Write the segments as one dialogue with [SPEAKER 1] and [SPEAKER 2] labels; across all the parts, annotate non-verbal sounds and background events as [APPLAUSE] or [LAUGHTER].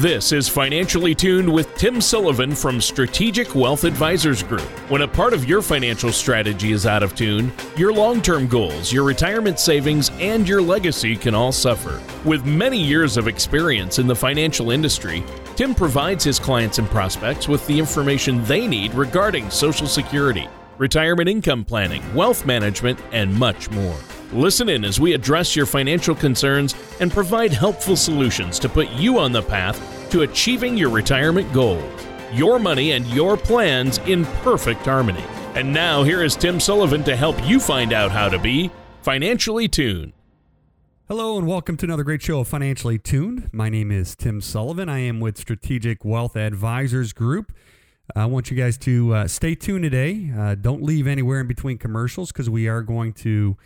[SPEAKER 1] This is Financially Tuned with Tim Sullivan from Strategic Wealth Advisors Group. When a part of your financial strategy is out of tune, your long term goals, your retirement savings, and your legacy can all suffer. With many years of experience in the financial industry, Tim provides his clients and prospects with the information they need regarding Social Security, retirement income planning, wealth management, and much more. Listen in as we address your financial concerns and provide helpful solutions to put you on the path to achieving your retirement goals. Your money and your plans in perfect harmony. And now, here is Tim Sullivan to help you find out how to be financially tuned.
[SPEAKER 2] Hello, and welcome to another great show of Financially Tuned. My name is Tim Sullivan. I am with Strategic Wealth Advisors Group. I want you guys to uh, stay tuned today. Uh, don't leave anywhere in between commercials because we are going to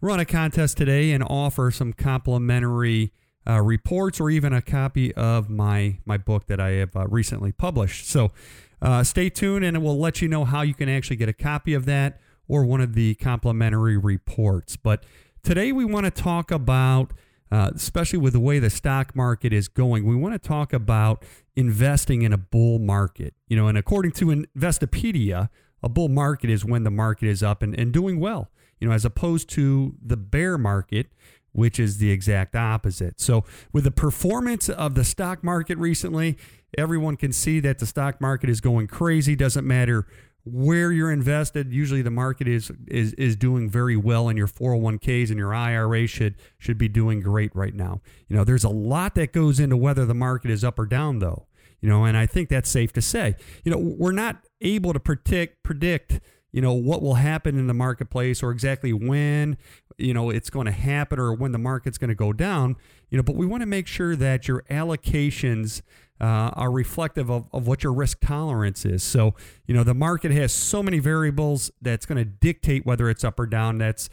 [SPEAKER 2] run a contest today and offer some complimentary uh, reports or even a copy of my my book that I have uh, recently published. So uh, stay tuned, and we'll let you know how you can actually get a copy of that or one of the complimentary reports. But today we want to talk about. Uh, especially with the way the stock market is going, we want to talk about investing in a bull market. You know, and according to Investopedia, a bull market is when the market is up and, and doing well you know, as opposed to the bear market, which is the exact opposite. So, with the performance of the stock market recently, everyone can see that the stock market is going crazy. Doesn't matter where you're invested. Usually, the market is is is doing very well, and your 401ks and your IRA should should be doing great right now. You know, there's a lot that goes into whether the market is up or down, though. You know, and I think that's safe to say. You know, we're not able to predict predict you know what will happen in the marketplace or exactly when you know it's going to happen or when the market's going to go down you know but we want to make sure that your allocations uh, are reflective of, of what your risk tolerance is. So you know the market has so many variables that's going to dictate whether it's up or down. That's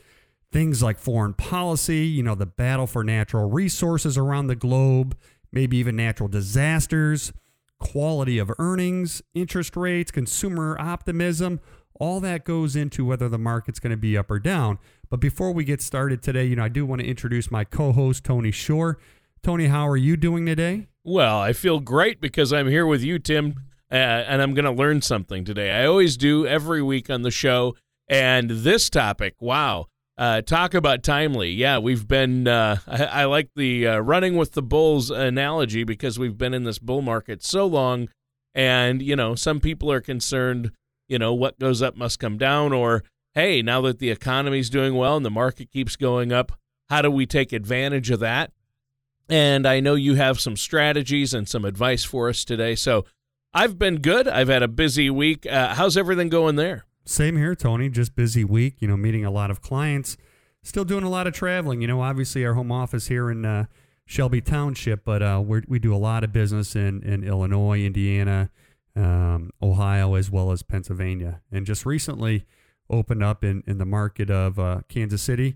[SPEAKER 2] things like foreign policy you know the battle for natural resources around the globe maybe even natural disasters quality of earnings interest rates consumer optimism all that goes into whether the market's going to be up or down. But before we get started today, you know, I do want to introduce my co-host Tony Shore. Tony, how are you doing today?
[SPEAKER 1] Well, I feel great because I'm here with you, Tim, uh, and I'm going to learn something today. I always do every week on the show, and this topic, wow. Uh, talk about timely. Yeah, we've been, uh, I, I, like the uh, running with the bulls analogy because we've been in this bull market so long. And, you know, some people are concerned you know, what goes up must come down, or hey, now that the economy's doing well and the market keeps going up, how do we take advantage of that? And I know you have some strategies and some advice for us today. So I've been good. I've had a busy week. Uh, how's everything going there?
[SPEAKER 2] Same here, Tony. Just busy week, you know, meeting a lot of clients, still doing a lot of traveling. You know, obviously our home office here in uh, Shelby Township, but uh, we do a lot of business in, in Illinois, Indiana, um, Ohio, as well as Pennsylvania. And just recently opened up in, in the market of uh, Kansas City,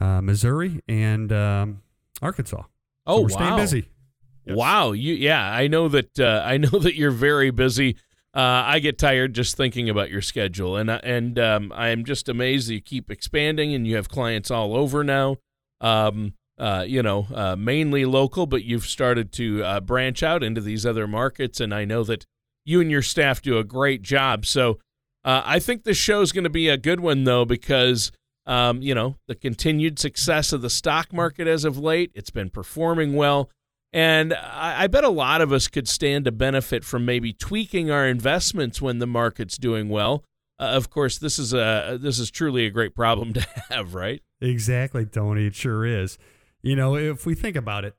[SPEAKER 2] uh, Missouri, and um, Arkansas.
[SPEAKER 1] Oh, so
[SPEAKER 2] we're wow. staying busy.
[SPEAKER 1] Yes. Wow, you yeah, I know that uh, I know that you're very busy. Uh, I get tired just thinking about your schedule, and and um, I'm just amazed that you keep expanding, and you have clients all over now. Um, uh, you know, uh, mainly local, but you've started to uh, branch out into these other markets, and I know that you and your staff do a great job. So uh, I think this show is going to be a good one, though, because, um, you know, the continued success of the stock market as of late, it's been performing well. And I, I bet a lot of us could stand to benefit from maybe tweaking our investments when the market's doing well. Uh, of course, this is a this is truly a great problem [LAUGHS] to have, right?
[SPEAKER 2] Exactly, Tony. It sure is. You know, if we think about it,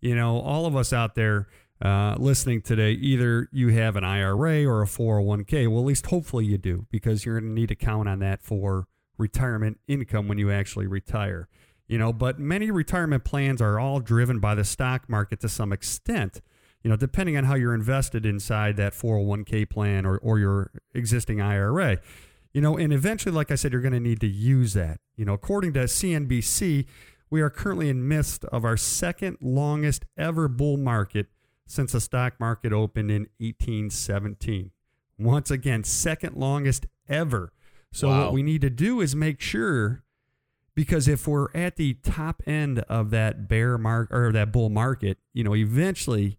[SPEAKER 2] you know, all of us out there, uh, listening today, either you have an IRA or a 401k. Well, at least hopefully you do, because you're going to need to count on that for retirement income when you actually retire. You know, but many retirement plans are all driven by the stock market to some extent. You know, depending on how you're invested inside that 401k plan or, or your existing IRA. You know, and eventually, like I said, you're going to need to use that. You know, according to CNBC, we are currently in midst of our second longest ever bull market since the stock market opened in 1817. Once again, second longest ever. So wow. what we need to do is make sure because if we're at the top end of that bear market or that bull market, you know, eventually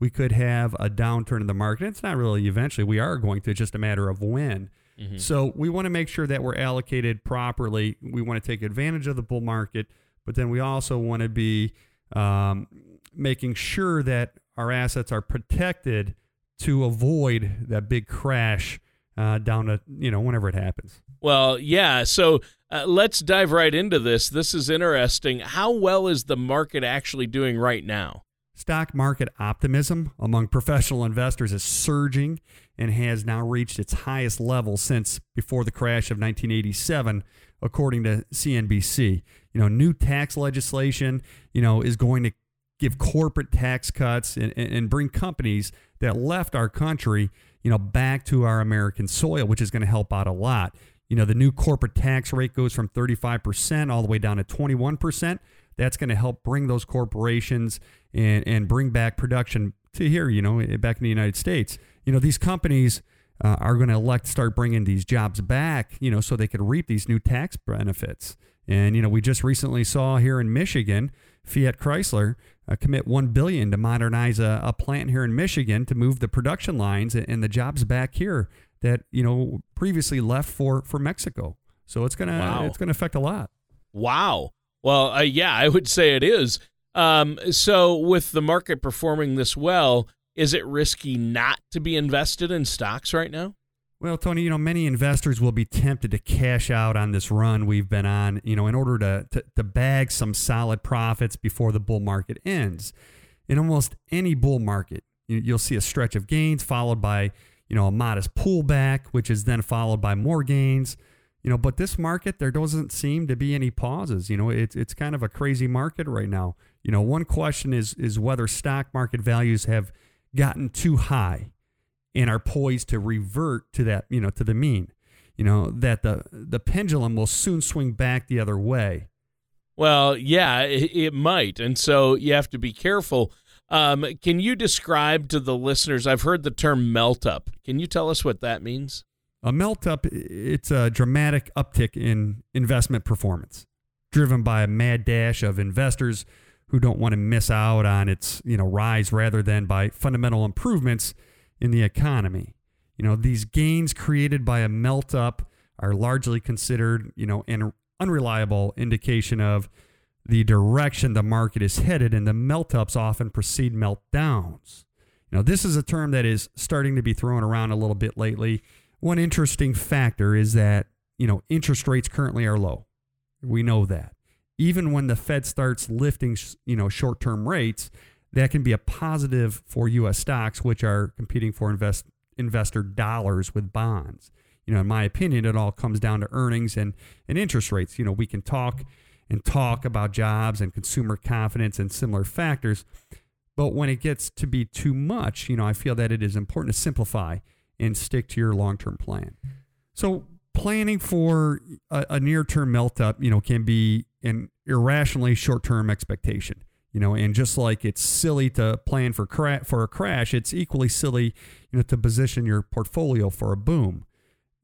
[SPEAKER 2] we could have a downturn in the market. It's not really eventually. We are going to. It's just a matter of when. Mm-hmm. So we want to make sure that we're allocated properly. We want to take advantage of the bull market, but then we also want to be um, making sure that our assets are protected to avoid that big crash uh, down to you know whenever it happens.
[SPEAKER 1] Well, yeah. So uh, let's dive right into this. This is interesting. How well is the market actually doing right now?
[SPEAKER 2] Stock market optimism among professional investors is surging and has now reached its highest level since before the crash of 1987, according to CNBC. You know, new tax legislation, you know, is going to give corporate tax cuts and, and bring companies that left our country, you know, back to our American soil, which is going to help out a lot. You know, the new corporate tax rate goes from 35% all the way down to 21%. That's going to help bring those corporations and, and bring back production to here, you know, back in the United States. You know, these companies uh, are going to elect to start bringing these jobs back, you know, so they could reap these new tax benefits. And, you know, we just recently saw here in Michigan, Fiat Chrysler uh, commit one billion to modernize a, a, plant here in Michigan to move the production lines and the jobs back here that you know previously left for for Mexico. So it's gonna wow. it's gonna affect a lot.
[SPEAKER 1] Wow. Well, uh, yeah, I would say it is. Um, so with the market performing this well, is it risky not to be invested in stocks right now?
[SPEAKER 2] Well, Tony, you know, many investors will be tempted to cash out on this run we've been on, you know, in order to, to, to bag some solid profits before the bull market ends. In almost any bull market, you, you'll see a stretch of gains followed by, you know, a modest pullback, which is then followed by more gains. You know, but this market, there doesn't seem to be any pauses. You know, it's it's kind of a crazy market right now. You know, one question is is whether stock market values have gotten too high and are poised to revert to that, you know, to the mean. You know, that the the pendulum will soon swing back the other way.
[SPEAKER 1] Well, yeah, it, it might. And so you have to be careful. Um, can you describe to the listeners? I've heard the term melt up. Can you tell us what that means?
[SPEAKER 2] A melt up, it's a dramatic uptick in investment performance, driven by a mad dash of investors who don't want to miss out on its you know rise, rather than by fundamental improvements in the economy. You know, these gains created by a melt up are largely considered, you know, an unreliable indication of the direction the market is headed, and the melt ups often precede meltdowns. Now, this is a term that is starting to be thrown around a little bit lately. One interesting factor is that, you know, interest rates currently are low. We know that. Even when the Fed starts lifting, you know, short-term rates, that can be a positive for U.S. stocks, which are competing for invest, investor dollars with bonds. You know, in my opinion, it all comes down to earnings and, and interest rates. You know, we can talk and talk about jobs and consumer confidence and similar factors, but when it gets to be too much, you know, I feel that it is important to simplify and stick to your long term plan. So, planning for a, a near term melt up, you know, can be an irrationally short term expectation you know and just like it's silly to plan for cra- for a crash it's equally silly you know to position your portfolio for a boom.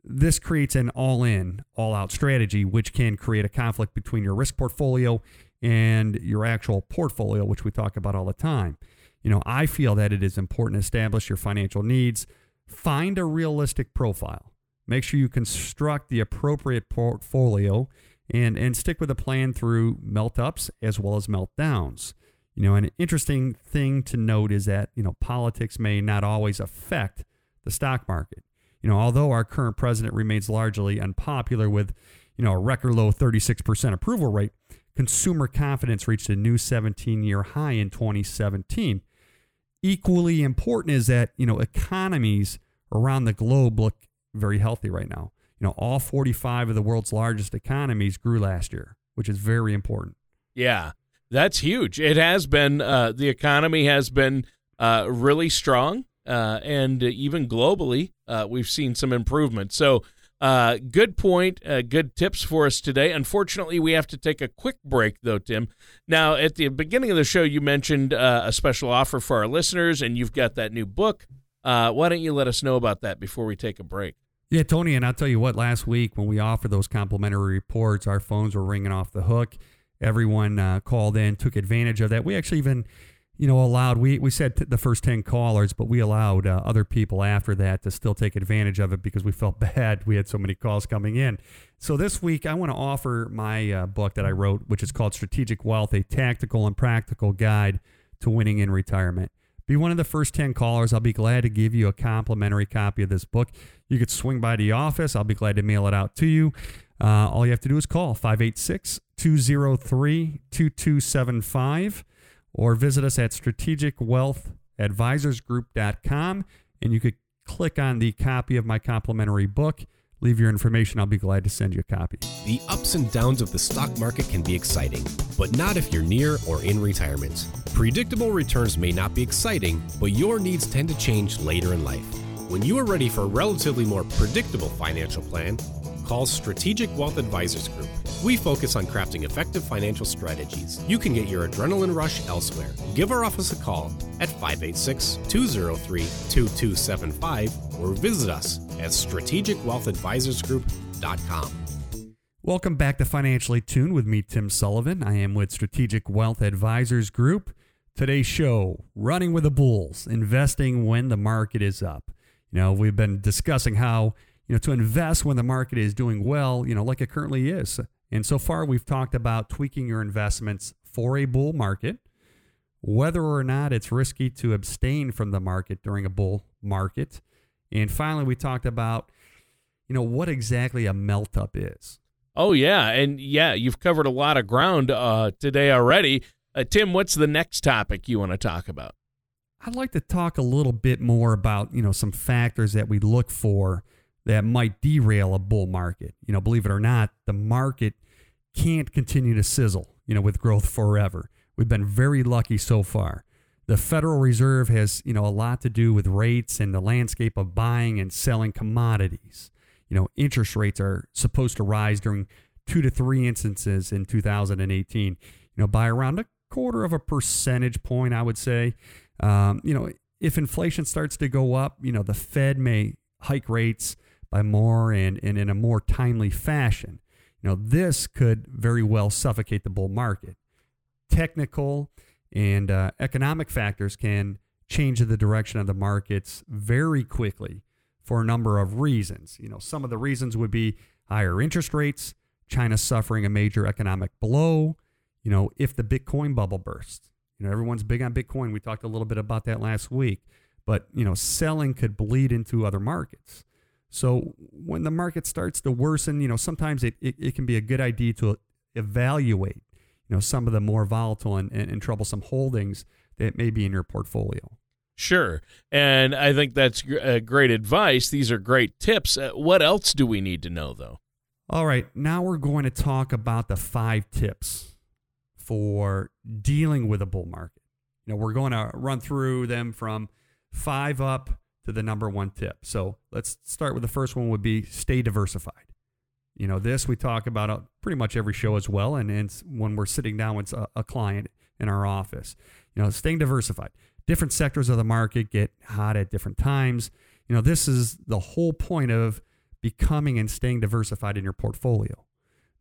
[SPEAKER 2] This creates an all-in all-out strategy which can create a conflict between your risk portfolio and your actual portfolio which we talk about all the time. You know i feel that it is important to establish your financial needs find a realistic profile make sure you construct the appropriate portfolio and and stick with a plan through melt ups as well as meltdowns you know, an interesting thing to note is that, you know, politics may not always affect the stock market. You know, although our current president remains largely unpopular with, you know, a record low 36% approval rate, consumer confidence reached a new 17 year high in 2017. Equally important is that, you know, economies around the globe look very healthy right now. You know, all 45 of the world's largest economies grew last year, which is very important.
[SPEAKER 1] Yeah. That's huge. It has been, uh, the economy has been uh, really strong. Uh, and even globally, uh, we've seen some improvement. So, uh, good point. Uh, good tips for us today. Unfortunately, we have to take a quick break, though, Tim. Now, at the beginning of the show, you mentioned a special offer for our listeners, and you've got that new book. why don't you let us know about that before we take a break?
[SPEAKER 2] Yeah, Tony, and I'll tell you what, last week when we offered those complimentary reports, our phones were ringing off the hook everyone uh, called in, took advantage of that. We actually even, you know, allowed, we, we said the first 10 callers, but we allowed uh, other people after that to still take advantage of it because we felt [LAUGHS] bad. We had so many calls coming in. So this week, I want to offer my uh, book that I wrote, which is called Strategic Wealth, a tactical and practical guide to winning in retirement. Be one of the first 10 callers. I'll be glad to give you a complimentary copy of this book. You could swing by the office. I'll be glad to mail it out to you. Uh, all you have to do is call 586 203 2275 or visit us at strategicwealthadvisorsgroup.com and you could click on the copy of my complimentary book. Leave your information. I'll be glad to send you a copy.
[SPEAKER 3] The ups and downs of the stock market can be exciting, but not if you're near or in retirement. Predictable returns may not be exciting, but your needs tend to change later in life. When you are ready for a relatively more predictable financial plan, call Strategic Wealth Advisors Group. We focus on crafting effective financial strategies. You can get your adrenaline rush elsewhere. Give our office a call at 586 203 2275 or visit us at strategicwealthadvisorsgroup.com.
[SPEAKER 2] Welcome back to Financially Tuned with me, Tim Sullivan. I am with Strategic Wealth Advisors Group. Today's show Running with the Bulls, investing when the market is up. You know, we've been discussing how, you know, to invest when the market is doing well, you know, like it currently is. And so far, we've talked about tweaking your investments for a bull market, whether or not it's risky to abstain from the market during a bull market. And finally, we talked about, you know, what exactly a melt up is.
[SPEAKER 1] Oh yeah, and yeah, you've covered a lot of ground uh, today already. Uh, Tim, what's the next topic you want to talk about?
[SPEAKER 2] I'd like to talk a little bit more about, you know, some factors that we look for that might derail a bull market. You know, believe it or not, the market can't continue to sizzle, you know, with growth forever. We've been very lucky so far. The Federal Reserve has, you know, a lot to do with rates and the landscape of buying and selling commodities. You know, interest rates are supposed to rise during two to three instances in 2018, you know, by around a quarter of a percentage point, I would say. Um, you know, if inflation starts to go up, you know, the Fed may hike rates by more and, and in a more timely fashion. You know, this could very well suffocate the bull market. Technical and uh, economic factors can change the direction of the markets very quickly for a number of reasons. You know, some of the reasons would be higher interest rates, China suffering a major economic blow, you know, if the Bitcoin bubble bursts. You know, everyone's big on Bitcoin. We talked a little bit about that last week, but you know, selling could bleed into other markets. So when the market starts to worsen, you know, sometimes it, it, it can be a good idea to evaluate, you know, some of the more volatile and, and, and troublesome holdings that may be in your portfolio.
[SPEAKER 1] Sure. And I think that's uh, great advice. These are great tips. Uh, what else do we need to know, though?
[SPEAKER 2] All right. Now we're going to talk about the five tips for dealing with a bull market. You know, we're going to run through them from five up to the number one tip. So let's start with the first one would be stay diversified. You know, this we talk about uh, pretty much every show as well. And, when we're sitting down with a, a client in our office, you know, staying diversified. Different sectors of the market get hot at different times. You know, this is the whole point of becoming and staying diversified in your portfolio.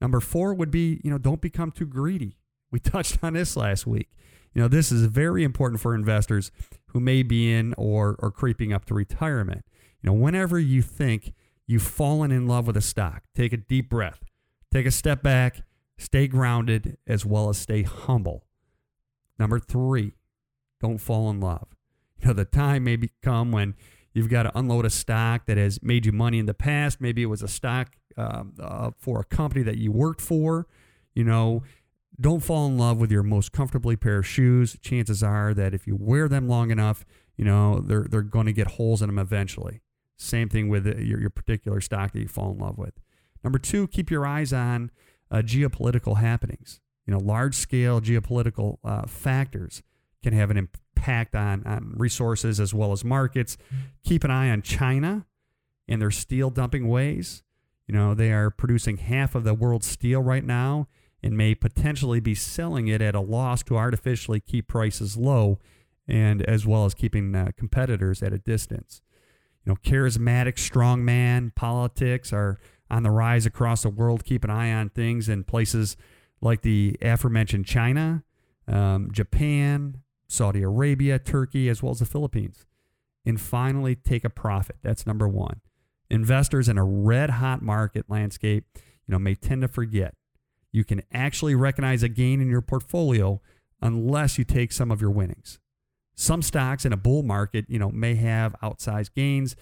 [SPEAKER 2] Number four would be, you know, don't become too greedy. We [LAUGHS] touched on this last week. You know, this is very important for investors who may be in or, or creeping up to retirement. You know, whenever you think you've fallen in love with a stock, take a deep breath, take a step back, stay grounded, as well as stay humble. Number three, don't fall in love. You know, the time may come when you've got to unload a stock that has made you money in the past. Maybe it was a stock um, uh, for a company that you worked for. You know, don't fall in love with your most comfortably pair of shoes. Chances are that if you wear them long enough, you know, they're, they're going to get holes in them eventually. Same thing with your, your particular stock that you fall in love with. Number two, keep your eyes on uh, geopolitical happenings. You know, large scale geopolitical uh, factors can have an impact on, on resources as well as markets. Keep an eye on China and their steel dumping ways. You know, they are producing half of the world's steel right now and may potentially be selling it at a loss to artificially keep prices low and as well as keeping uh, competitors at a distance. You know, charismatic strongman politics are on the rise across the world. Keep an eye on things in places like the aforementioned China, um, Japan, Saudi Arabia, Turkey, as well as the Philippines. And finally, take a profit. That's number one. Investors in a red hot market landscape, you know, may tend to forget you can actually recognize a gain in your portfolio unless you take some of your winnings. Some stocks in a bull market, you know, may have outsized gains,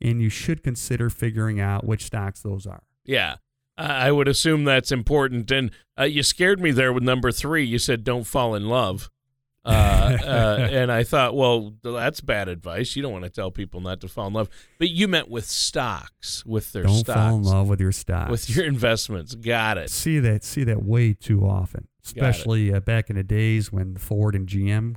[SPEAKER 2] and you should consider figuring out which stocks those are.
[SPEAKER 1] Yeah. I would assume that's important. And uh, you scared me there with number three. You said, don't fall in love. Uh, uh, and I thought, well, that's bad advice. You don't want to tell people not to fall in love. But you meant with stocks, with their
[SPEAKER 2] Don't
[SPEAKER 1] stocks.
[SPEAKER 2] fall in love with your stocks.
[SPEAKER 1] With your investments. Got it.
[SPEAKER 2] see that see that way too often, especially uh, back in the days when Ford and GM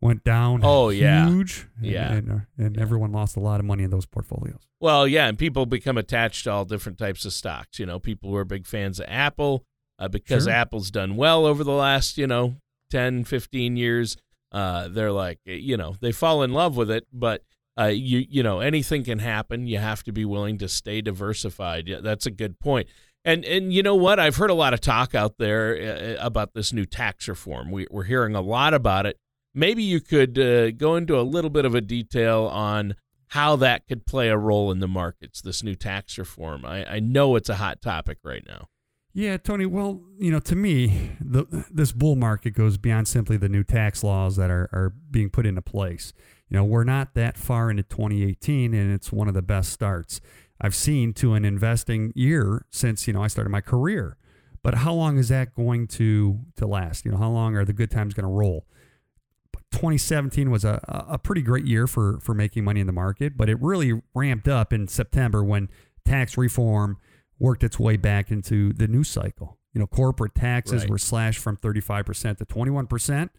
[SPEAKER 2] went down.
[SPEAKER 1] Oh, yeah.
[SPEAKER 2] huge. and-
[SPEAKER 1] Yeah.
[SPEAKER 2] and, uh, and everyone lost a lot of money in those portfolios.
[SPEAKER 1] Well, yeah, and people become attached to all different types of stocks. You know, people who are big fans of Apple uh, because
[SPEAKER 2] Sure.
[SPEAKER 1] Apple's done well over the last, you know, 10, 15 years. Uh, they're like, you know, they fall in love with it, but uh, you you know anything can happen. You have to be willing to stay diversified. Yeah, that's a good point. And and you know what? I've heard a lot of talk out there uh, about this new tax reform. We, we're hearing a lot about it. Maybe you could uh, go into a little bit of a detail on how that could play a role in the markets. This new tax reform. I, I know it's a hot topic right now.
[SPEAKER 2] Yeah, Tony. Well, you know, to me, the, this bull market goes beyond simply the new tax laws that are, are being put into place. You know, we're not that far into 2018, and it's one of the best starts I've seen to an investing year since you know I started my career. But how long is that going to to last? You know, how long are the good times going to roll? 2017 was a, a pretty great year for for making money in the market, but it really ramped up in September when tax reform worked its way back into the news cycle. You know, corporate taxes
[SPEAKER 1] Right.
[SPEAKER 2] were slashed from 35% to 21%.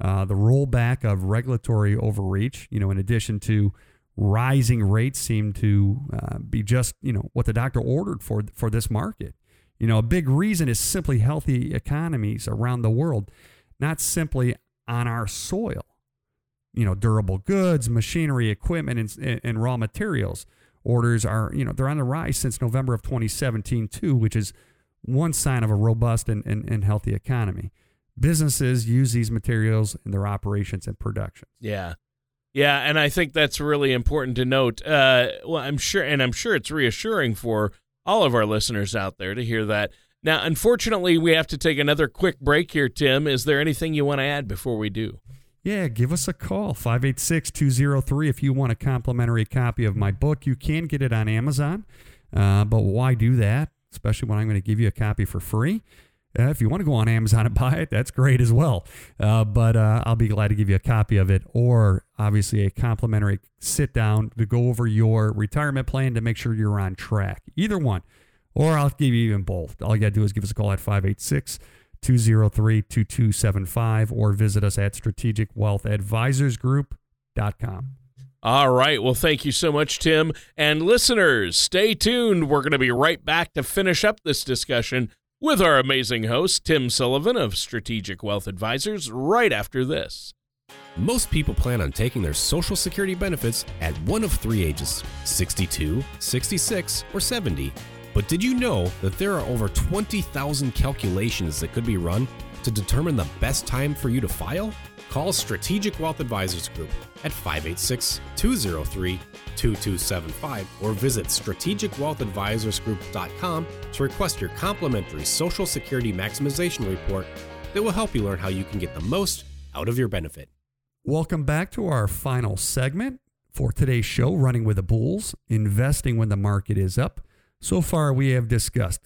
[SPEAKER 2] Uh, the rollback of regulatory overreach, you know, in addition to rising rates, seemed to uh, be just, you know, what the doctor ordered for for this market. You know, a big reason is simply healthy economies around the world, not simply on our soil. You know, durable goods, machinery, equipment, and, and raw materials orders are, you know, they're on the rise since November of 2017 too, which is one sign of a robust and, and, and healthy economy. Businesses use these materials in their operations and production.
[SPEAKER 1] Yeah. Yeah, and I think that's really important to note. Uh, well, I'm sure, and I'm sure it's reassuring for all of our listeners out there to hear that. Now, unfortunately, we have to take another quick break here, Tim. Is there anything you want to add before we do?
[SPEAKER 2] Yeah, give us a call, 586 203. If you want a complimentary copy of my book, you can get it on Amazon. Uh, but why do that? Especially when I'm going to give you a copy for free. Uh, if you want to go on Amazon [LAUGHS] and buy it, that's great as well. Uh, but uh, I'll be glad to give you a copy of it, or obviously a complimentary sit down to go over your retirement plan to make sure you're on track. Either one, or I'll give you even both. All you got to do is give us a call at 586 203 2275 or visit us at strategicwealthadvisorsgroup.com.
[SPEAKER 1] All right. Well, thank you so much, Tim. And listeners, stay tuned. We're going to be right back to finish up this discussion with our amazing host, Tim Sullivan of Strategic Wealth Advisors, right after this.
[SPEAKER 3] Most people plan on taking their Social Security benefits at one of three ages 62, 66, or 70. But did you know that there are over 20,000 calculations that could be run to determine the best time for you to file? Call Strategic Wealth Advisors Group at 586 203 2275 or visit strategicwealthadvisorsgroup.com to request your complimentary Social Security Maximization Report that will help you learn how you can get the most out of your benefit.
[SPEAKER 2] Welcome back to our final segment for today's show Running with the Bulls, investing when the market is up. So far, we have discussed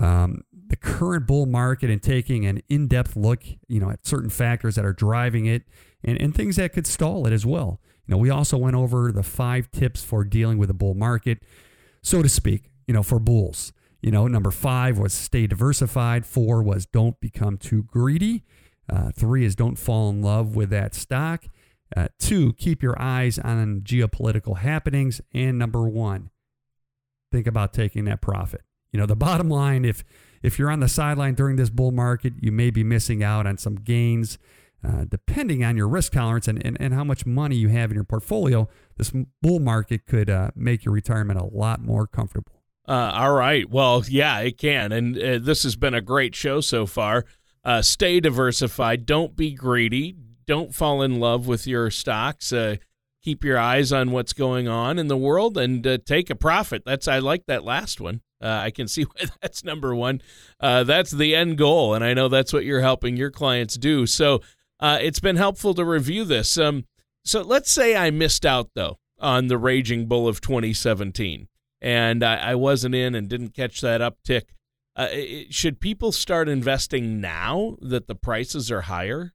[SPEAKER 2] um, the current bull market and taking an in-depth look, you know, at certain factors that are driving it and, and things that could stall it as well. You know, we also went over the five tips for dealing with a bull market, so to speak, you know, for bulls. You know, number five was stay diversified. Four was don't become too greedy. Uh, three is don't fall in love with that stock. Uh, two, keep your eyes on geopolitical happenings. And number one, think about taking that profit. You know, the bottom line, if if you're on the sideline during this bull market, you may be missing out on some gains. Uh, depending on your risk tolerance and, and, and how much money you have in your portfolio, this bull market could uh, make your retirement a lot more comfortable.
[SPEAKER 1] Uh, all right. Well, yeah, it can. And uh, this has been a great show so far. Uh, stay diversified. Don't be greedy. don't fall in love with your stocks. Keep your eyes on what's going on in the world and uh, take a profit. That's I like that last one. Uh, I can see [LAUGHS] why that's number one. Uh, that's the end goal, and I know that's what you're helping your clients do. So uh, it's been helpful to review this. Um, so let's say I missed out though on the raging bull of 2017, and I, I wasn't in and didn't catch that uptick. Uh, should people start investing now that the prices are higher?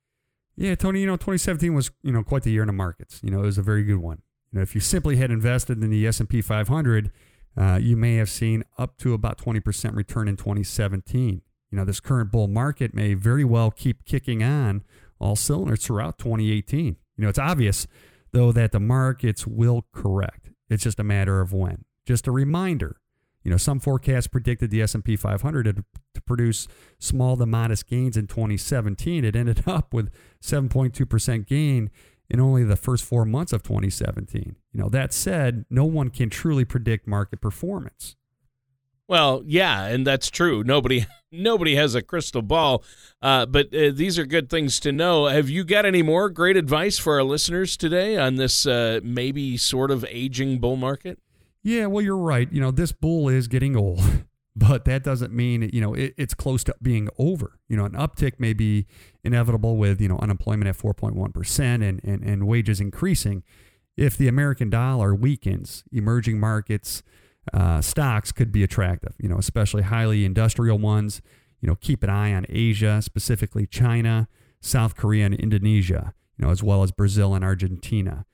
[SPEAKER 2] Yeah, Tony, you know, 2017 was, you know, quite the year in the markets. You know, it was a very good one. You know, if you simply had invested in the S&P 500, uh, you may have seen up to about 20% return in 2017. You know, this current bull market may very well keep kicking on all cylinders throughout 2018. You know, it's obvious, though, that the markets will correct. It's just a matter of when. Just a reminder, you know, some forecasts predicted the S&P 500 to, produce small to modest gains in 2017. It ended [LAUGHS] up with 7.2% gain in only the first four months of 2017. You know, that said, no one can truly predict market performance.
[SPEAKER 1] Well, yeah, and that's true. Nobody, [LAUGHS] nobody has a crystal ball, uh, but uh, these are good things to know. Have you got any more great advice for our listeners today on this uh, maybe sort of aging bull market?
[SPEAKER 2] Yeah, well, you're right. You know, this bull is getting old, [LAUGHS] but that doesn't mean, you know, it, it's close to being over. You know, an uptick may be inevitable with, you know, unemployment at 4.1% and, and, and wages increasing. If the American dollar weakens, emerging markets, uh, stocks could be attractive, you know, especially highly industrial ones. You know, keep an eye on Asia, specifically China, South Korea, and Indonesia, you know, as well as Brazil and Argentina.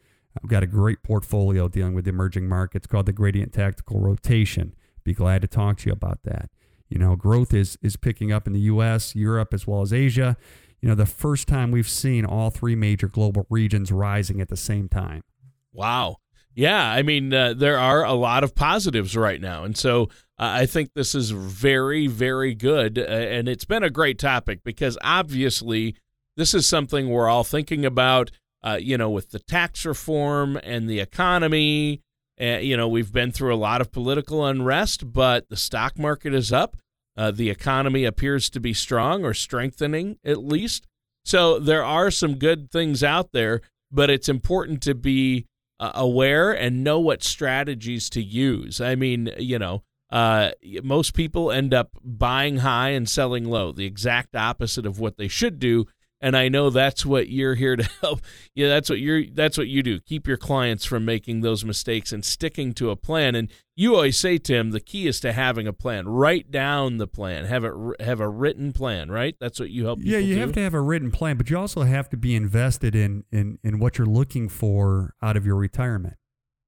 [SPEAKER 2] I've got a great portfolio dealing with emerging markets called the Gradient Tactical Rotation. Be glad to talk to you about that. You know, growth is is picking up in the U.S., Europe, as well as Asia. You know, the first time we've seen all three major global regions rising at the same time.
[SPEAKER 1] Wow. Yeah, I mean, uh, there are a lot of positives right now. And so uh, I think this is very, very good. Uh, and it's been a great topic because obviously this is something we're all thinking about uh, you know, with the tax reform and the economy. Uh, you know, we've been through a lot of political unrest, but the stock market is up. Uh, the economy appears to be strong or strengthening at least. So there are some good things out there, but it's important to be uh, aware and know what strategies to use. I mean, you know, uh, most people end up buying high and selling low, the exact opposite of what they should do and I know that's what you're here to [LAUGHS] help. Yeah, that's what you're that's what you do. Keep your clients from making those mistakes and sticking to a plan. And you always say, Tim, the key is to having a plan. Write down the plan. Have it have a written plan. Right? That's what you help.
[SPEAKER 2] Yeah, you
[SPEAKER 1] do?
[SPEAKER 2] have to have a written plan, but you also have to be invested in in in what you're looking for out of your retirement.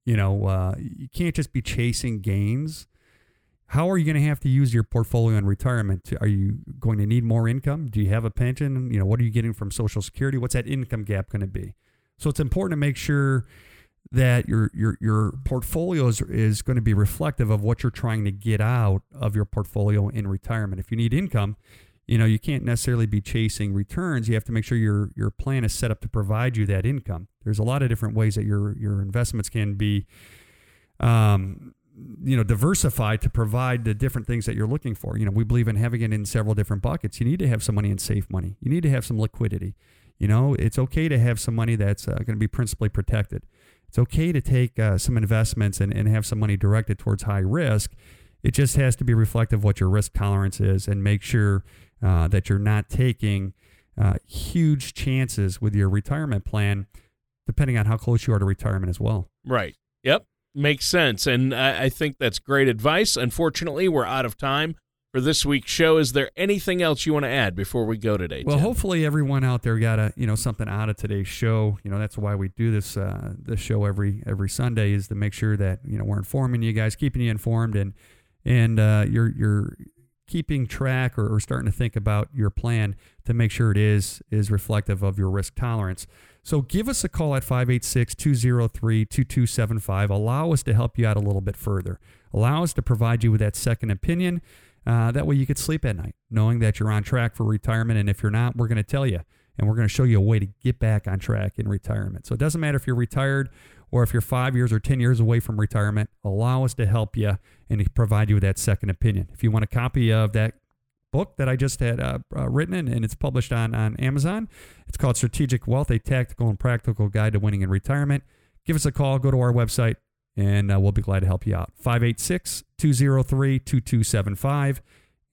[SPEAKER 2] You know, uh, you can't just be chasing gains how are you going to have to use your portfolio in retirement? Are you going to need more income? Do you have a pension? You know, what are you getting from Social Security? What's that income gap going to be? So it's important to make sure that your your your portfolio is, is going to be reflective of what you're trying to get out of your portfolio in retirement. If you need income, you know, you can't necessarily be chasing returns. You have to make sure your your plan is set up to provide you that income. There's a lot of different ways that your your investments can be um, you know diversify to provide the different things that you're looking for. You know we believe in having it in several different buckets. You need to have some money in safe money. You need to have some liquidity. You know it's okay to have some money that's uh, going to be principally protected. It's okay to take uh, some investments and, and have some money directed towards high risk. It just has to be reflective of what your risk tolerance is and make sure uh, that you're not taking uh, huge chances with your retirement plan depending on how close you are to retirement as well.
[SPEAKER 1] Right. Yep makes sense. And I, I, think that's great advice. Unfortunately, we're out of time for this week's show. Is there anything else you want to add before we go today?
[SPEAKER 2] Well,
[SPEAKER 1] Tim?
[SPEAKER 2] hopefully everyone out there got a you know something out of today's show. You know that's why we do this uh, this show every every Sunday is to make sure that you know we're informing you guys, keeping you informed, and and uh, you're you're keeping track or, or starting to think about your plan to make sure it is is reflective of your risk tolerance. So give us a call at 586 203 2275. Allow us to help you out a little bit further. Allow us to provide you with that second opinion. Uh, that way you could sleep at night, knowing that you're on track for retirement. And if you're not, we're going to tell you. And we're going to show you a way to get back on track in retirement. So it doesn't matter if you're retired or if you're five years or 10 years away from retirement, allow us to help you and provide you with that second opinion. If you want a copy of that book that I just had uh, uh, written, and it's published on, on Amazon. It's called Strategic Wealth, a tactical and practical guide to winning in retirement. Give us a call, go to our website, and uh, we'll be glad to help you out. 586 203 2275,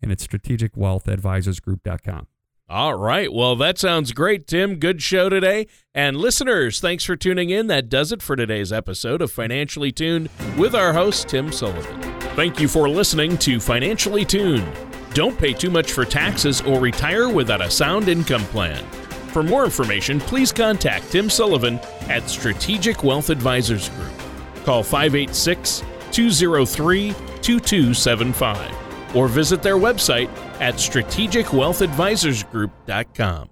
[SPEAKER 2] and it's strategicwealthadvisorsgroup.com.
[SPEAKER 1] All right. Well, that sounds great, Tim. Good show today. And listeners, thanks for tuning in. That does it for today's episode of Financially Tuned with our host, Tim Sullivan. Thank you for listening to Financially Tuned. Don't pay too much for taxes or retire without a sound income plan. For more information, please contact Tim Sullivan at Strategic Wealth Advisors Group. Call 586 203 2275 or visit their website at strategicwealthadvisorsgroup.com.